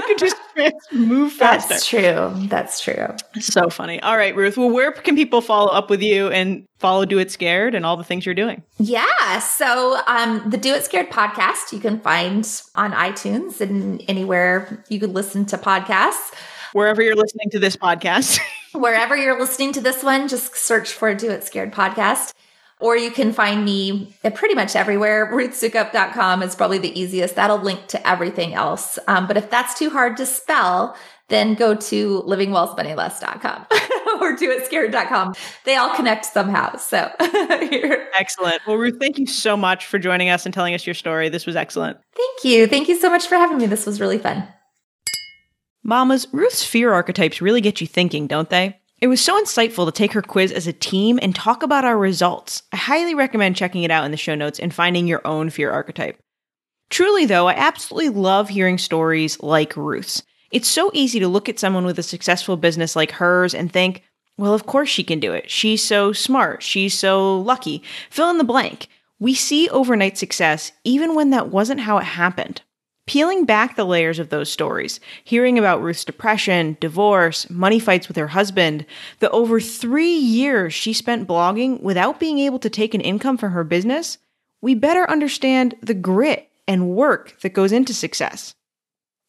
I could just [LAUGHS] move faster. That's true. That's true. So funny. All right, Ruth. Well, where can people follow up with you and follow Do It Scared and all the things you're doing? Yeah. So um, the Do It Scared podcast you can find on iTunes and anywhere you could listen to podcasts wherever you're listening to this podcast. [LAUGHS] wherever you're listening to this one, just search for Do It Scared podcast. Or you can find me pretty much everywhere. [LAUGHS] RuthSoukup.com is probably the easiest. That'll link to everything else. Um, but if that's too hard to spell, then go to livingwellspendingless.com [LAUGHS] or doitscared.com. They all connect somehow. So [LAUGHS] excellent. Well, Ruth, thank you so much for joining us and telling us your story. This was excellent. Thank you. Thank you so much for having me. This was really fun. Mamas, Ruth's fear archetypes really get you thinking, don't they? It was so insightful to take her quiz as a team and talk about our results. I highly recommend checking it out in the show notes and finding your own fear archetype. Truly, though, I absolutely love hearing stories like Ruth's. It's so easy to look at someone with a successful business like hers and think, well, of course she can do it. She's so smart. She's so lucky. Fill in the blank. We see overnight success even when that wasn't how it happened. Peeling back the layers of those stories, hearing about Ruth's depression, divorce, money fights with her husband, the over three years she spent blogging without being able to take an income from her business, we better understand the grit and work that goes into success.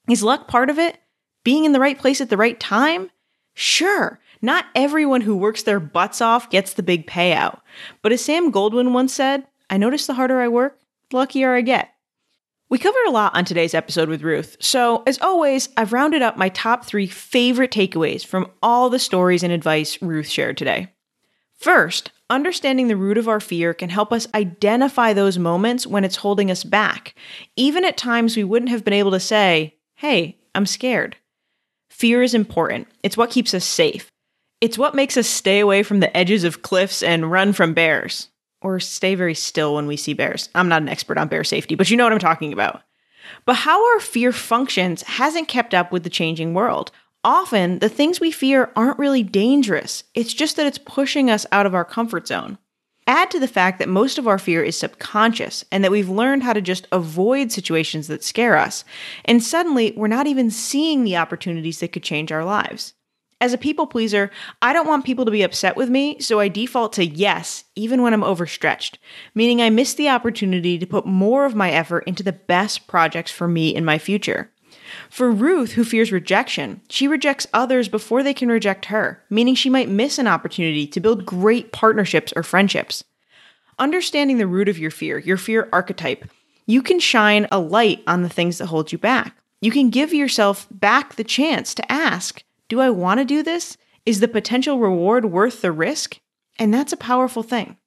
Is luck part of it? Being in the right place at the right time? Sure, not everyone who works their butts off gets the big payout. But as Sam Goldwyn once said, I notice the harder I work, the luckier I get. We covered a lot on today's episode with Ruth, so as always, I've rounded up my top three favorite takeaways from all the stories and advice Ruth shared today. First, understanding the root of our fear can help us identify those moments when it's holding us back, even at times we wouldn't have been able to say, Hey, I'm scared. Fear is important, it's what keeps us safe. It's what makes us stay away from the edges of cliffs and run from bears or stay very still when we see bears. I'm not an expert on bear safety, but you know what I'm talking about. But how our fear functions hasn't kept up with the changing world. Often, the things we fear aren't really dangerous, it's just that it's pushing us out of our comfort zone. Add to the fact that most of our fear is subconscious and that we've learned how to just avoid situations that scare us, and suddenly we're not even seeing the opportunities that could change our lives. As a people pleaser, I don't want people to be upset with me, so I default to yes, even when I'm overstretched, meaning I miss the opportunity to put more of my effort into the best projects for me in my future. For Ruth, who fears rejection, she rejects others before they can reject her, meaning she might miss an opportunity to build great partnerships or friendships. Understanding the root of your fear, your fear archetype, you can shine a light on the things that hold you back. You can give yourself back the chance to ask, do I want to do this? Is the potential reward worth the risk? And that's a powerful thing.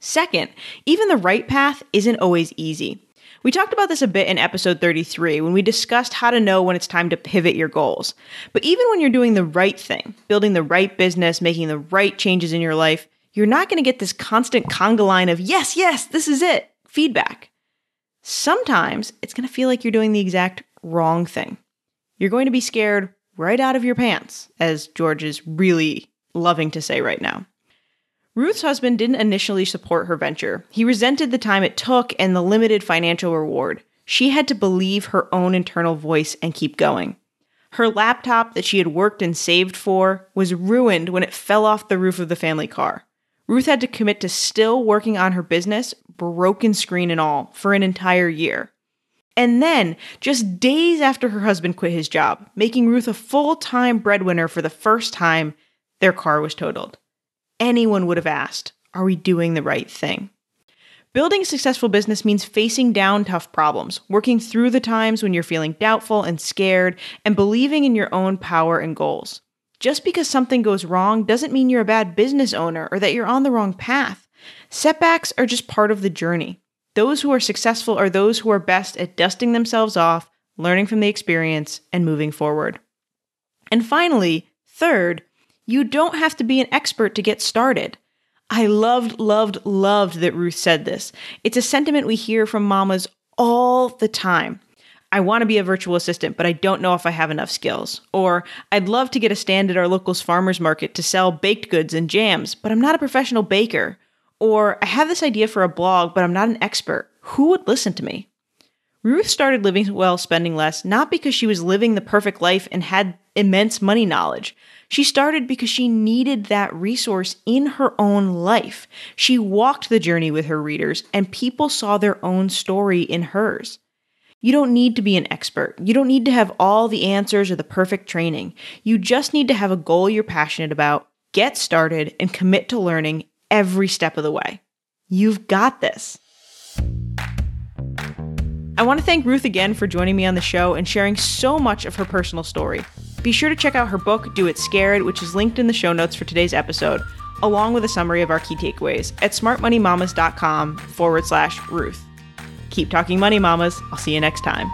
Second, even the right path isn't always easy. We talked about this a bit in episode 33 when we discussed how to know when it's time to pivot your goals. But even when you're doing the right thing, building the right business, making the right changes in your life, you're not going to get this constant conga line of, yes, yes, this is it feedback. Sometimes it's going to feel like you're doing the exact wrong thing. You're going to be scared right out of your pants, as George is really loving to say right now. Ruth's husband didn't initially support her venture. He resented the time it took and the limited financial reward. She had to believe her own internal voice and keep going. Her laptop that she had worked and saved for was ruined when it fell off the roof of the family car. Ruth had to commit to still working on her business, broken screen and all, for an entire year. And then, just days after her husband quit his job, making Ruth a full time breadwinner for the first time, their car was totaled. Anyone would have asked, Are we doing the right thing? Building a successful business means facing down tough problems, working through the times when you're feeling doubtful and scared, and believing in your own power and goals. Just because something goes wrong doesn't mean you're a bad business owner or that you're on the wrong path. Setbacks are just part of the journey. Those who are successful are those who are best at dusting themselves off, learning from the experience, and moving forward. And finally, third, you don't have to be an expert to get started. I loved, loved, loved that Ruth said this. It's a sentiment we hear from mamas all the time. I want to be a virtual assistant, but I don't know if I have enough skills. Or I'd love to get a stand at our local's farmer's market to sell baked goods and jams, but I'm not a professional baker. Or I have this idea for a blog, but I'm not an expert. Who would listen to me? Ruth started living well, spending less, not because she was living the perfect life and had immense money knowledge. She started because she needed that resource in her own life. She walked the journey with her readers, and people saw their own story in hers. You don't need to be an expert. You don't need to have all the answers or the perfect training. You just need to have a goal you're passionate about, get started, and commit to learning every step of the way. You've got this. I want to thank Ruth again for joining me on the show and sharing so much of her personal story. Be sure to check out her book, Do It Scared, which is linked in the show notes for today's episode, along with a summary of our key takeaways at smartmoneymamas.com forward slash Ruth. Keep talking money, mamas. I'll see you next time.